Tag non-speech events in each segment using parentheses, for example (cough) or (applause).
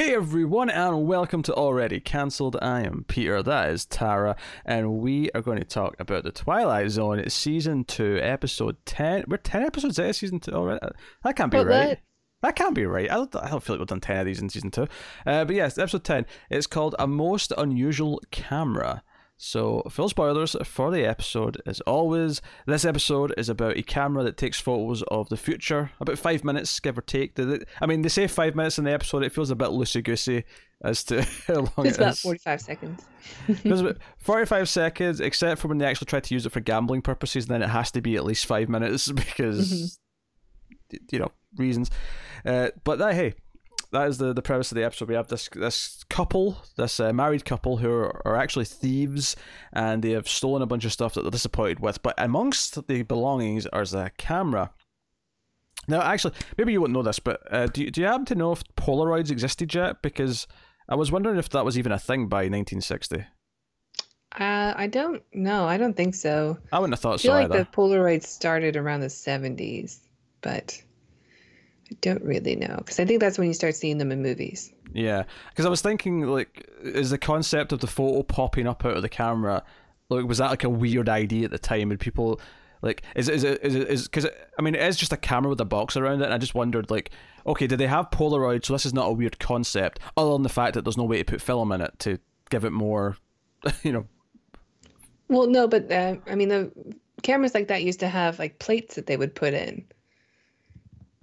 Hey everyone, and welcome to Already Cancelled. I am Peter, that is Tara, and we are going to talk about The Twilight Zone, Season 2, Episode 10. We're 10 episodes out of Season 2 already? That can't be But right. that- That can't be right. I don't, I don't feel like we've done 10 of these in Season 2. Uh, but yes, Episode 10. It's called A Most Unusual Camera. So, full spoilers for the episode. As always, this episode is about a camera that takes photos of the future, about five minutes, give or take. I mean, they say five minutes in the episode. It feels a bit loosey goosey as to (laughs) how long It's it about is. 45 seconds. (laughs) There's about 45 seconds, except for when they actually try to use it for gambling purposes, then it has to be at least five minutes (laughs) because, y- you know, reasons. Uh, but that, hey, that is the, the premise of the episode. We have this this couple, this uh, married couple, who are, are actually thieves, and they have stolen a bunch of stuff that they're disappointed with. But amongst the belongings is a camera. Now, actually, maybe you wouldn't know this, but uh, do, you, do you happen to know if Polaroids existed yet? Because I was wondering if that was even a thing by 1960. Uh, I don't know. I don't think so. I wouldn't have thought so. I feel so like either. the Polaroid started around the 70s, but I don't really know because I think that's when you start seeing them in movies. Yeah, because I was thinking, like, is the concept of the photo popping up out of the camera, like, was that like a weird idea at the time? And people, like, is it, is it, is it, is, because, I mean, it is just a camera with a box around it, and I just wondered, like, okay, did they have Polaroid, so this is not a weird concept, other than the fact that there's no way to put film in it to give it more, (laughs) you know, Well, no, but uh, I mean, the cameras like that used to have like plates that they would put in.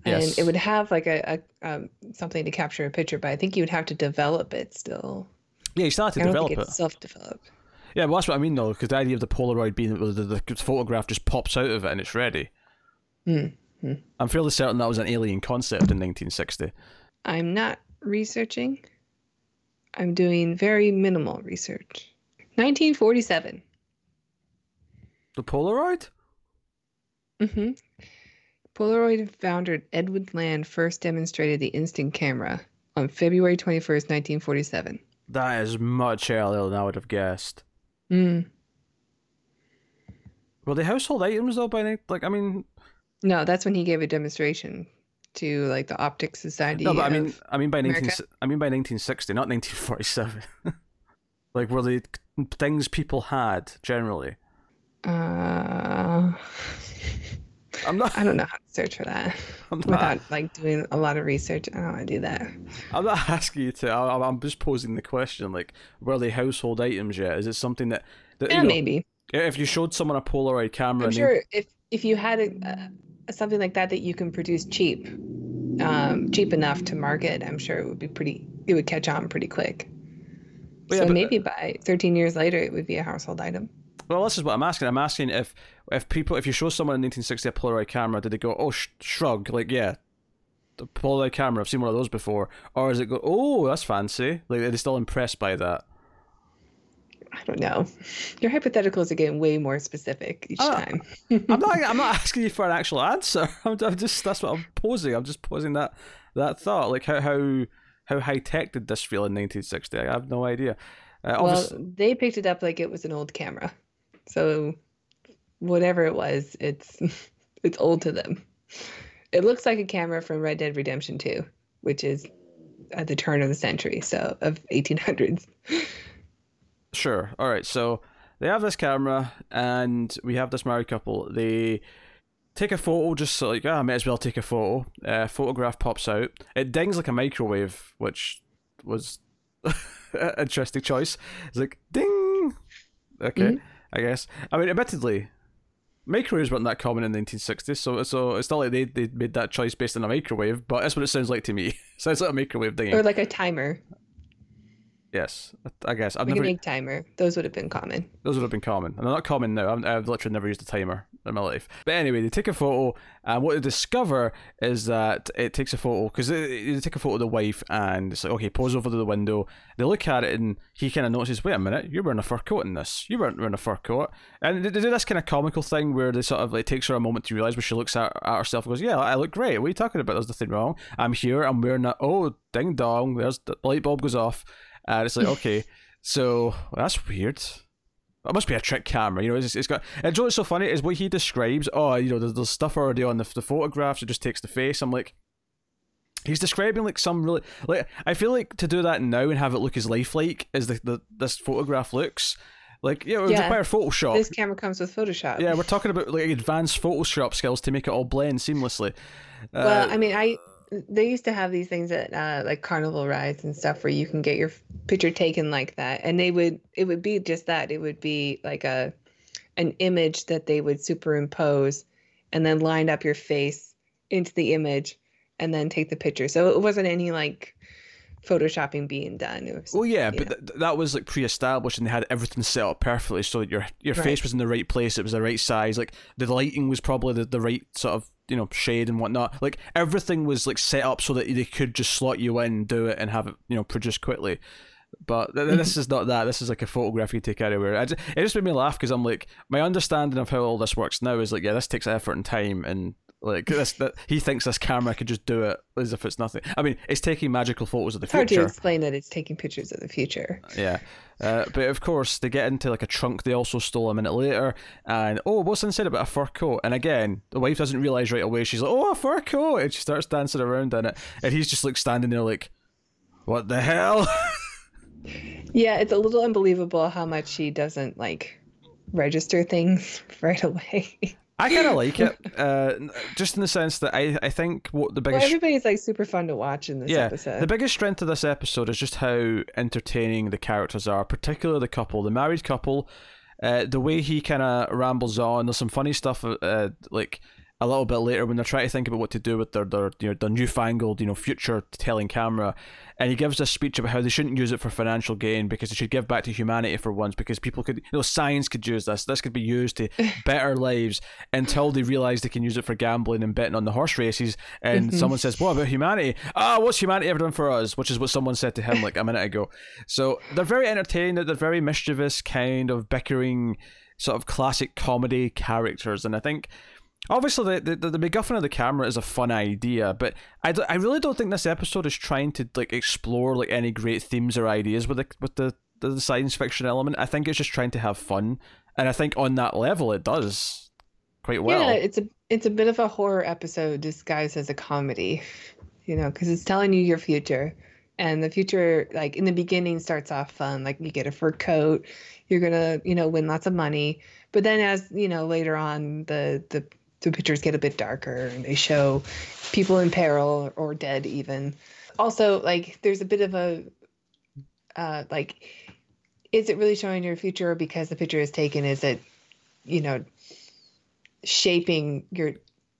And Yes. it would have like a, a um, something to capture a picture, but I think you would have to develop it still. yeah, you started I to don't develop think it. it's self-developed. Yeah, well, that's what I mean, though, because the idea of the Polaroid being that the, the, the photograph just pops out of it and it's ready. Hmm. I'm fairly certain that was an alien concept in 1960. I'm not researching. I'm doing very minimal research. 1947. The Polaroid? hmm Polaroid founder Edward Land first demonstrated the instant camera on February 21st, 1947. That is much earlier than I would have guessed. Mm. Were they household items though? By ni- like, I mean, No, that's when he gave a demonstration to like the Optics Society. no, but I mean, I mean by America? nineteen, I mean by nineteen sixty, not nineteen forty-seven. (laughs) like, were the things people had generally? uh, I'm not. I don't know how to search for that (laughs) I'm not. without like doing a lot of research. I don't want to do that. I'm not asking you to. I, I'm just posing the question. Like, were they household items yet? Is it something that, that Yeah, you know, maybe. if you showed someone a Polaroid camera, I'm sure if if you had a, uh, something like that that you can produce cheap, um, cheap enough to market, I'm sure it would be pretty. It would catch on pretty quick. Yeah, so but- maybe by 13 years later, it would be a household item. Well, this is what I'm asking. I'm asking if if people, if you show someone in 1960 a Polaroid camera, did they go, oh, sh- shrug, like, yeah, the Polaroid camera, I've seen one of those before, or is it go, oh, that's fancy? Like, are they still impressed by that? I don't know. Your hypotheticals are getting way more specific each Oh, time. I'm not. (laughs) I'm not asking you for an actual answer. (laughs) I'm, I'm just that's what I'm posing. I'm just posing that that thought. Like how how how high tech did this feel in 1960? I have no idea. Uh, well, they picked it up like it was an old camera, so whatever it was, it's (laughs) it's old to them. It looks like a camera from Red Dead Redemption 2, which is at the turn of the century, so of 1800s. Sure. All right. So they have this camera, and we have this married couple. They take a photo, just so like, ah, I may as well take a photo. Uh, photograph pops out. It dings like a microwave, which was (laughs) an interesting choice. It's like ding. Okay, Mhm. I guess. I mean, admittedly, microwaves weren't that common in the 1960s, so so it's not like they they made that choice based on a microwave. But that's what it sounds like to me. (laughs) sounds like a microwave thing. Or like a timer, yes, I guess I've like never. an egg timer. Those would have been common. Those would have been common. And they're not common now. I've, I've literally never used a timer in my life. But anyway, they take a photo, and what they discover is that it takes a photo because they, they take a photo of the wife, and it's like, okay, pose over to the window. They look at it, and he kind of notices, wait a minute, you're wearing a fur coat in this. You weren't wearing a fur coat. And they, they do this kind of comical thing where they sort of like takes her a moment to realize where she looks at, at herself and goes, yeah, I look great. What are you talking about? There's nothing wrong. I'm here. I'm wearing that. Oh, ding dong. There's the light bulb goes off. And it's like, okay, so that's weird. That must be a trick camera, you know. It's, it's got. And you know what's so funny is what he describes. Oh, you know, there's, there's stuff already on the, the photographs. It just takes the face. I'm like, He's describing like some really like I feel like to do that now and have it look as lifelike as the, the this photograph looks. Like yeah, it would Yeah. require Photoshop. This camera comes with Photoshop. Yeah, we're talking about like advanced Photoshop skills to make it all blend seamlessly. Uh, Well, I mean, I they used to have these things at uh, like carnival rides and stuff where you can get your picture taken like that, and they would it would be just that. It would be like a an image that they would superimpose, and then line up your face into the image, and then take the picture. So it wasn't any like photoshopping being done. It was well, yeah, but th- that was like pre-established, and they had everything set up perfectly, so that your your Right. face was in the right place. It was the right size. Like the lighting was probably the, the right sort of you know shade and whatnot. Like everything was like set up so that they could just slot you in, do it, and have it you know produced quickly. But th- th- this is not that. This is like a photograph you take anywhere. I ju- it just made me laugh because I'm like, my understanding of how all this works now is like, yeah, this takes effort and time, and like this, that he thinks this camera could just do it as if it's nothing. I mean, it's taking magical photos of the it's hard to future. explain that it's taking pictures of the future. Yeah. Uh, but of course, they get into like a trunk they also stole a minute later. And oh, what's inside about a fur coat? And again, the wife doesn't realize right away. She's like, oh, a fur coat. And she starts dancing around in it. And he's just like standing there, like, what the hell? (laughs) Yeah, it's a little unbelievable how much he doesn't like register things (laughs) right away. I kind of like it. (laughs) Uh, just in the sense that I, I think what the well, biggest. everybody's like super fun to watch in this yeah, episode. the biggest strength of this episode is just how entertaining the characters are, particularly the couple, the married couple. Uh, the way he kind of rambles on. There's some funny stuff, uh, like a little bit later when they're trying to think about what to do with their their you know their newfangled you know future telling camera, and he gives this speech about how they shouldn't use it for financial gain because they should give back to humanity for once because people could you know science could use this. This could be used to (laughs) better lives until they realize they can use it for gambling and betting on the horse races. And Mhm. someone says, "What about humanity? Ah, what's humanity ever done for us?" Which is what someone said to him like a minute ago. So they're very entertaining. They're very mischievous, kind of bickering, sort of classic comedy characters, and I think. Obviously, the, the the MacGuffin of the camera is a fun idea, but I, I really don't think this episode is trying to like explore like any great themes or ideas with the with the, the science fiction element. I think it's just trying to have fun, and I think on that level it does quite well. yeah, it's a it's a bit of a horror episode disguised as a comedy, (laughs) you know, because it's telling you your future, and the future, like in the beginning, starts off fun, like you get a fur coat, you're gonna, you know, win lots of money, but then as you know later on, the the the pictures get a bit darker and they show people in peril or dead even. Also, like there's a bit of a uh, like, is it really showing your future because the picture is taken? Is it, you know, shaping your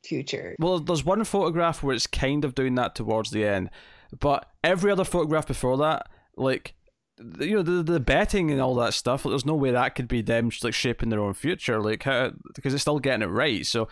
future? Well, there's one photograph where it's kind of doing that towards the end, but every other photograph before that, like you know the the betting and all that stuff, like, there's no way that could be them like shaping their own future, like how, because they're still getting it right. So.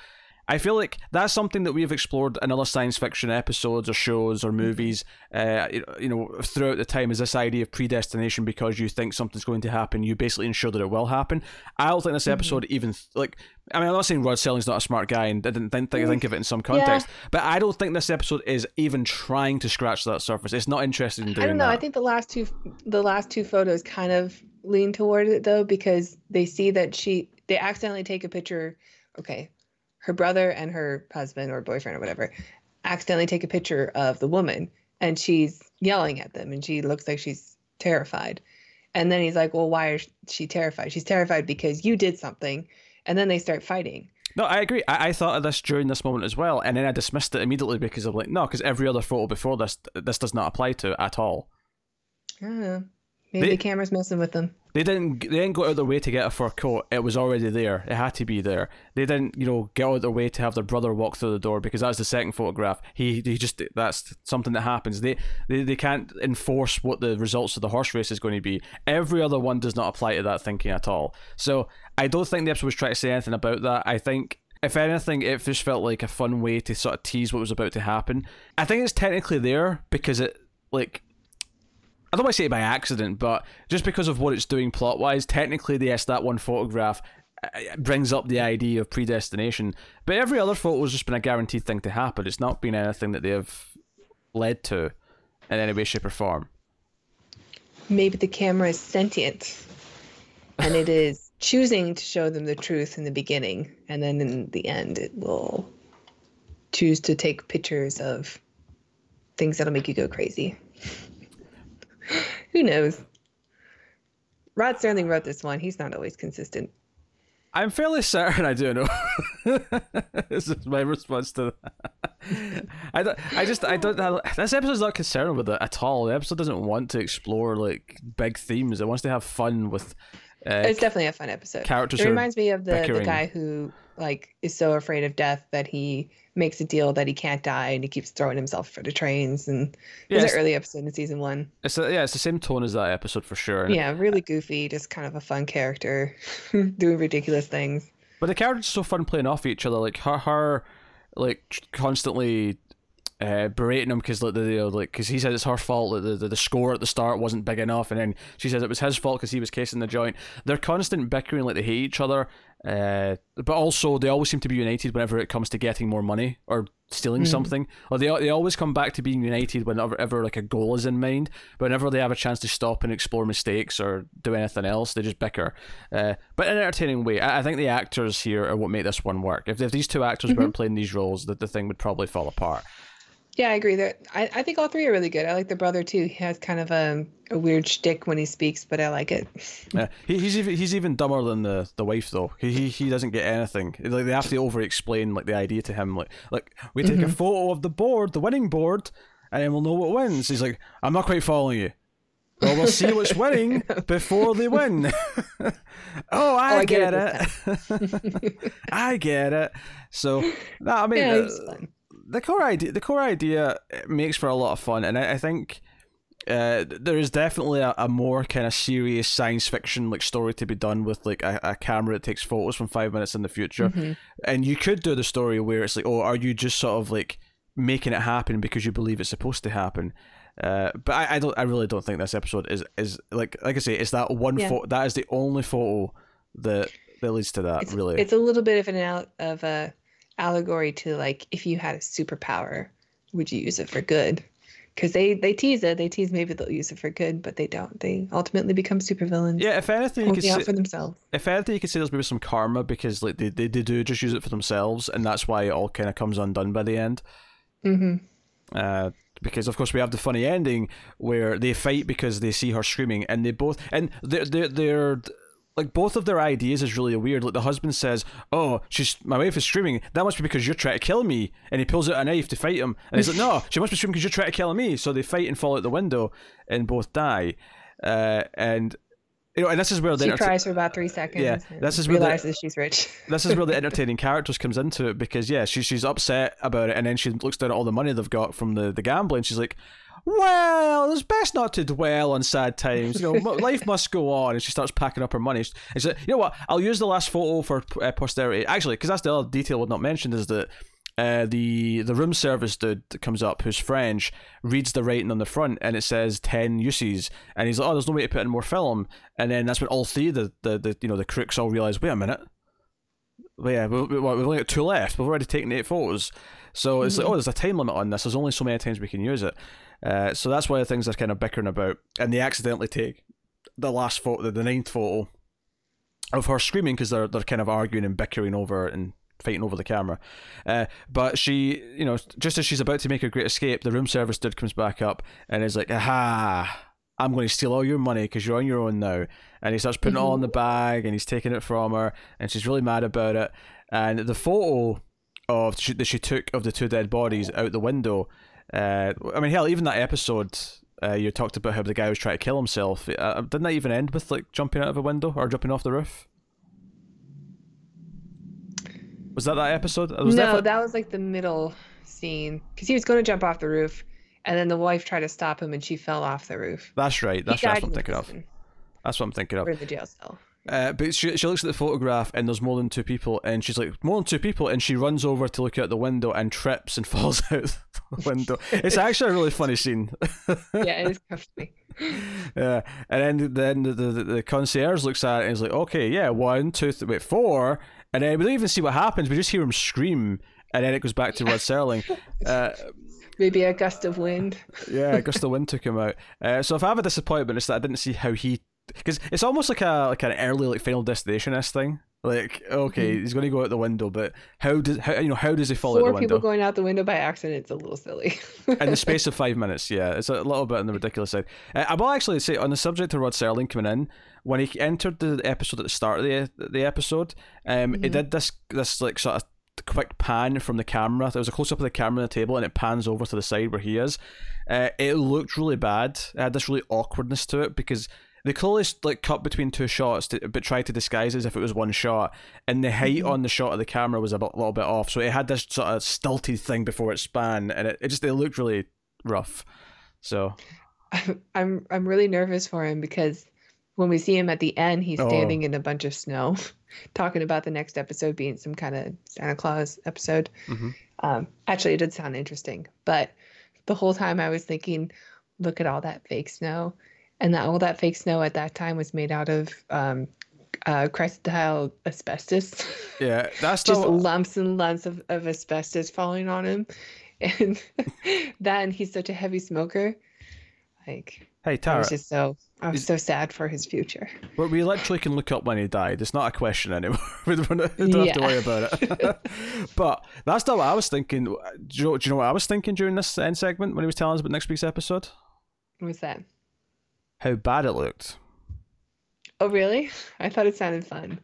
I feel like that's something that we've explored in other science fiction episodes or shows or mm-hmm. movies, uh, you- know, throughout the time. Is this idea of predestination because you think something's going to happen, you basically ensure that it will happen. I don't think this mm-hmm. episode even like. I mean, I'm not saying Rod Serling's not a smart guy and didn't think, think, think of it in some context, but I don't think this episode is even trying to scratch that surface. It's not interested in doing I don't know. that. I think the last two the last two photos kind of lean toward it though because they see that she they accidentally take a picture. Okay, her brother and her husband or boyfriend or whatever accidentally take a picture of the woman and she's yelling at them and she looks like she's terrified. And then he's like, "Well, why is she terrified? She's terrified because you did something." And then they start fighting. No, I agree. I, I thought of this during this moment as well, and then I dismissed it immediately because I'm like, no, because every other photo before this, this does not apply to at all. I don't know. Maybe They- the camera's messing with them. They didn't. They didn't go out of their way to get a fur coat. It was already there. It had to be there. They didn't, you know, get out of their way to have their brother walk through the door because that's the second photograph. He, he just that's something that happens. They, they, they can't enforce what the results of the horse race is going to be. Every other one does not apply to that thinking at all. So I don't think the episode was trying to say anything about that. I think. If anything, it just felt like a fun way to sort of tease what was about to happen. I think it's technically there because it, like, I don't want to say it by accident, but just because of what it's doing plot wise, technically, yes, that one photograph uh, brings up the idea of predestination. But every other photo has just been a guaranteed thing to happen. It's not been anything that they have led to in any way, shape, or form. maybe the camera is sentient and it is (laughs) choosing to show them the truth in the beginning and then in the end it will choose to take pictures of things that'll make you go crazy. Who knows? Rod Serling wrote this one. He's not always consistent. I'm fairly certain I do know. (laughs) this is my response to that. I don't. I just. I don't. This episode's not concerned with it at all. The episode doesn't want to explore like big themes. It wants to have fun with. Uh, it's definitely a fun episode. Characters. It reminds me of the, the guy who like is so afraid of death that he makes a deal that he can't die and he keeps throwing himself for the trains and Yeah, it's, an early episode in season one. it's a, yeah, it's the same tone as that episode for sure. Yeah, really goofy, just kind of a fun character (laughs) doing ridiculous things. But the characters are so fun playing off each other. Like her, her, like constantly uh, berating him because like the know, like because he says it's her fault that the, the the score at the start wasn't big enough, and then she says it was his fault because he was casing the joint. They're constant bickering like they hate each other. Uh, but also they always seem to be united whenever it comes to getting more money or stealing something. Or they they always come back to being united whenever ever like a goal is in mind. But whenever they have a chance to stop and explore mistakes or do anything else, they just bicker. Uh, but in an entertaining way. I, I think the actors here are what make this one work. If, if these two actors weren't playing these roles, that the thing would probably fall apart. Yeah, I agree. That I, I think all three are really good. I like the brother too. He has kind of a, a weird shtick when he speaks, but I like it. Yeah, he, he's even he's even dumber than the, the wife though. He, he he doesn't get anything. Like they have to over explain like the idea to him. Like like we take a photo of the board, the winning board, and then we'll know what wins. He's like, I'm not quite following you. Well, we'll see what's (laughs) winning before they win. (laughs) oh, I, Oh, I get, get it. (laughs) I get it. So, no, I mean, Yeah, uh. The core idea the core idea makes for a lot of fun and i, I think uh, there is definitely a, a more kind of serious science fiction like story to be done with like a, a camera that takes photos from five minutes in the future Mm-hmm. and you could do the story where it's like oh are you just sort of like making it happen because you believe it's supposed to happen uh, but I, I don't I really don't think this episode is is like like I say it's that one Yeah. photo that is the only photo that that leads to that It's, really it's a little bit of an out of a allegory to like if you had a superpower, would you use it for good? Because they they tease it, they tease maybe they'll use it for good, but they don't. They ultimately become supervillains. yeah if anything you could only out say, for themselves. if anything, you could say there's maybe some karma because like they, they, they do just use it for themselves, and that's why it all kind of comes undone by the end. hmm Uh, because of course we have the funny ending where they fight because they see her screaming, and they both and they're they're, they're like both of their ideas is really weird. Like the husband says, "Oh, she's my wife is screaming. That must be because you're trying to kill me." And he pulls out a knife to fight him, and he's like, "No, she must be screaming because you're trying to kill me." So they fight and fall out the window, and both die. Uh, and you know, and this is where the She enter- cries for about three seconds. Yeah, this is where the- realizes she's rich. (laughs) this is where the (laughs) entertaining characters comes into it because yeah, she, she's upset about it, and then she looks down at all the money they've got from the, the gambling. She's like, "Well, it's best not to dwell on sad times. You know, (laughs) life must go on." And she starts packing up her money. And she's like, "You know what? I'll use the last photo for uh, posterity. Actually, because that's the other detail we've not mentioned is that." Uh, the the room service dude that comes up, who's French, reads the writing on the front, and it says ten uses, and he's like, "Oh, there's no way to put in more film." And then that's when all three, of the the, the you know the crooks, all realize, "Wait a minute, well, yeah, we, we, we've only got two left. We've already taken eight photos. So it's like, oh, there's a time limit on this. There's only so many times we can use it. Uh, so that's one of the things they're kind of bickering about. And they accidentally take the last photo, the, the ninth photo of her screaming because they're, they're kind of arguing and bickering over and fighting over the camera. Uh, but she, you know, just as she's about to make a great escape, the room service dude comes back up and is like, aha. I'm going to steal all your money because you're on your own now. And he starts putting it all in the bag and he's taking it from her and she's really mad about it. And the photo of that she took of the two dead bodies out the window. Uh, I mean, hell, even that episode uh, you talked about how the guy was trying to kill himself. Uh, didn't that even end with like jumping out of a window or jumping off the roof? Was that that episode? It was no, definitely- that was like the middle scene because he was going to jump off the roof, and then the wife tried to stop him, and she fell off the roof. that's right. That's, right, that's what I'm thinking of. That's what I'm thinking of. or in the jail cell. Uh, but she, she looks at the photograph and there's more than two people, and she's like, more than two people, and she runs over to look out the window and trips and (laughs) falls out the window. It's actually a really funny scene. Yeah, it is funny. (laughs) Yeah, and then then the, the, the concierge looks at it and is like, okay, yeah, one, two, th- wait, four, and then we don't even see what happens. We just hear him scream, and then it goes back to Rod Serling. (laughs) Uh, Maybe a gust of wind. yeah, gust of wind took him out. Uh, so if I have a disappointment, it's that I didn't see how he, because it's almost like a like an early like Final Destination esque thing. Like, okay, he's going to go out the window, but how does how you know how does he fall out Four the people going out the window by accident. It's a little silly. in the space (laughs) of five minutes, yeah, it's a little bit on the ridiculous side. Uh, I will actually say on the subject of Rod Serling coming in when he entered the episode at the start of the the episode, um, he Mhm. did this this like sort of quick pan from the camera. There was a close up of the camera on the table, and it pans over to the side where he is. Uh, it looked really bad. It had this really awkwardness to it because. They clearly like cut between two shots, to, but tried to disguise as if it was one shot, and the height Mhm. on the shot of the camera was a bit, little bit off. So it had this sort of stilted thing before it span, and it, it just it looked really rough. So (laughs) I'm I'm really nervous for him because when we see him at the end, he's Oh. standing in a bunch of snow, (laughs) talking about the next episode being some kind of Santa Claus episode. Mhm. Um, actually, it did sound interesting, but the whole time I was thinking, look at all that fake snow, and that all that fake snow at that time was made out of um, uh, chrysotile asbestos. yeah, (laughs) that's just the lumps and lumps of, of asbestos falling on him and (laughs) that and he's such a heavy smoker like hey i Tara. was just so i was is- so sad for his future But we literally can look up when he died. It's not a question anymore. (laughs) we don't, we don't have to worry about it. but that's not what I was thinking. Do you, know, do you know what I was thinking during this end segment when he was telling us about next week's episode? what was that How bad it looked. oh really i thought it sounded fun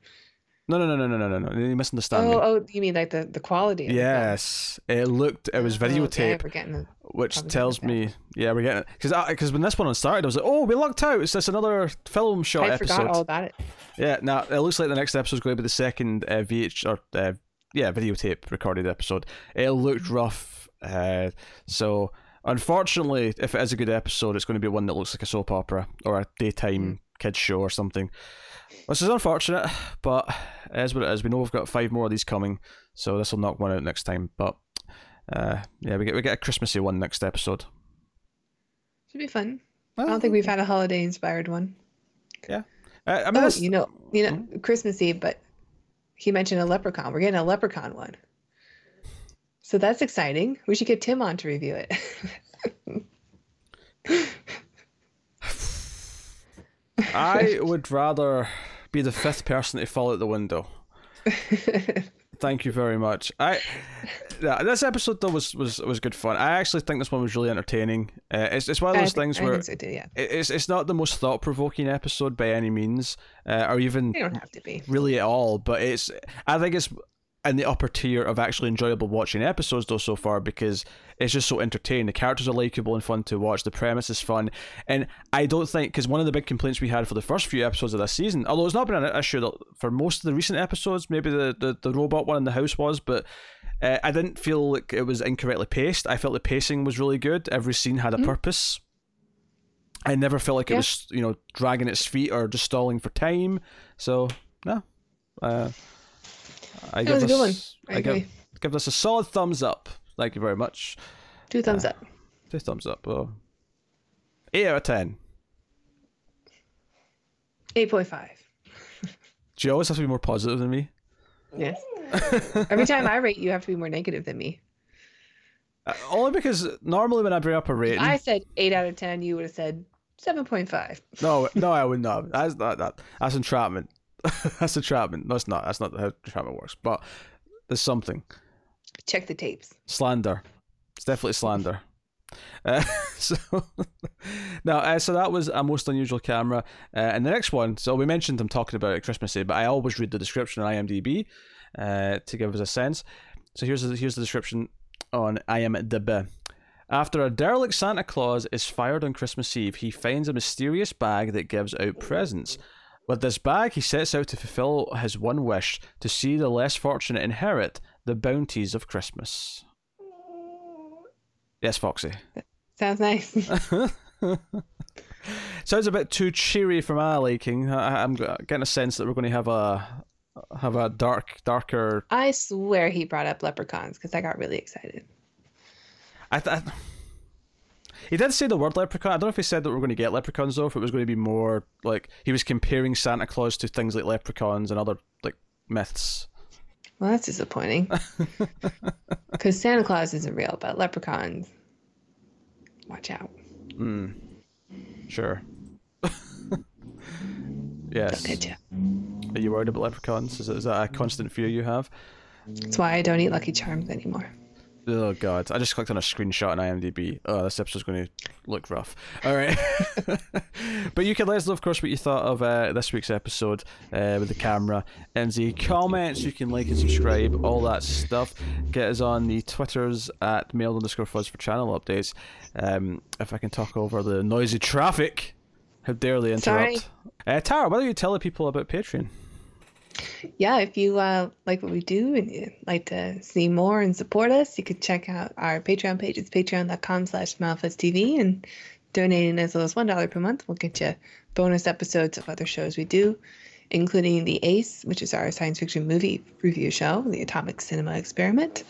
No, no, no, no, no, no, no, no. You misunderstand me. oh oh you mean like the the quality of? Yes, it looked. It was Oh, okay, videotape, we're getting the, which tells me, yeah, we're getting because because when this one started, I was like, oh, we lucked out. It's just another film shot i episode. forgot all about it Yeah, now it looks like the next episode is going to be the second uh, VH or uh, yeah videotape recorded episode. It looked rough, uh, so unfortunately, if it is a good episode, it's going to be one that looks like a soap opera or a daytime kids show or something. Which is unfortunate, but it is what it is. We know we've got five more of these coming, so this will knock one out next time. But uh, yeah, we get we get a Christmassy one next episode. should be fun i don't think we've had a holiday inspired one Uh, I mean, oh you know you know Hmm? christmas eve but he mentioned a leprechaun we're getting a leprechaun one so that's exciting we should get tim on to review it I would rather be the fifth person to fall out the window. Thank you very much. I this episode though was, was was good fun. I actually think this one was really entertaining. Uh, it's it's one of those thi- things I where so too, yeah. it- it's it's not the most thought provoking episode by any means, uh, or even don't have to be. really at all. But it's I think it's in the upper tier of actually enjoyable watching episodes though so far because it's just so entertaining. The characters are likable and fun to watch. The premise is fun, and I don't think because one of the big complaints we had for the first few episodes of this season, although it's not been an issue that- for most of the recent episodes, maybe the the, the robot one in the house was, but. Uh, I didn't feel like it was incorrectly paced. I felt the pacing was really good. Every scene had a Mhm. purpose. I never felt like it was, you know, dragging its feet or just stalling for time. So, no. Uh, I give was a good one. I, I agree. give, give this a solid thumbs up. Thank you very much. Two thumbs up. Two thumbs up. Oh. 8 out of 10. 8.5. Do (laughs) you always have to be more positive than me? Yes. (laughs) Every time I rate, you have to be more negative than me. Uh, only because normally when I bring up a rating. I said 8 out of 10, you would have said 7.5. No, no, I would not. (laughs) That's not that. That's entrapment. (laughs) that's the entrapment. No, it's not. That's not how entrapment works. But there's something. Check the tapes. slander. It's definitely slander. (laughs) Uh, (laughs) so now, uh, so that was a most unusual camera, uh, and the next one. So we mentioned I'm talking about it at Christmas Day, but I always read the description on IMDb uh, to give us a sense. So here's the, here's the description on IMDb. After a derelict Santa Claus is fired on Christmas Eve, he finds a mysterious bag that gives out presents. With this bag, he sets out to fulfill his one wish to see the less fortunate inherit the bounties of Christmas. Yes, Foxy. Sounds nice. (laughs) (laughs) Sounds a bit too cheery for my liking. I, I'm getting a sense that we're going to have a have a dark, darker. I swear he brought up leprechauns because I got really excited. I, th- he did say the word leprechaun. I don't know if he said that we're going to get leprechauns though. If it was going to be more like he was comparing Santa Claus to things like leprechauns and other like myths. Well, that's disappointing. (laughs) Because Santa Claus isn't real, but leprechauns, watch out. Hmm. Sure. (laughs) yes. You. Are you worried about leprechauns? Is is that a constant fear you have? That's why I don't eat Lucky Charms anymore. Oh god, I just clicked on a screenshot on IMDb. Oh, this episode's going to look rough. All right, (laughs) but you can let us know, of course, what you thought of uh, this week's episode uh, with the camera in the comments. You can like and subscribe, all that stuff. Get us on the Twitters at mail underscore fuzz for channel updates. Um, if I can talk over the noisy traffic, how dare they interrupt? Uh, Tara, why don't you tell the people about Patreon? Yeah, if you uh, like what we do and you'd like to see more and support us, you can check out our Patreon page. It's patreon.com slash TV and donating as little as $1 per month will get you bonus episodes of other shows we do, including The Ace, which is our science fiction movie review show, The Atomic Cinema Experiment.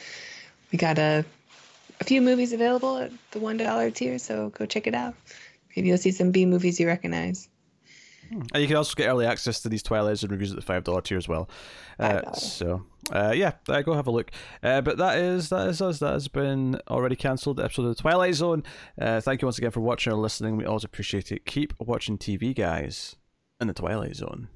We got a, a few movies available at the $1 tier, so go check it out. Maybe you'll see some B movies you recognize. And you can also get early access to these Twilight Zone reviews at the five dollar tier as well. Uh, so uh, yeah, uh, go have a look. Uh, but that is that is us. That has been already cancelled. Episode of the Twilight Zone. Uh, thank you once again for watching or listening. We always appreciate it. Keep watching TV, guys, in the Twilight Zone.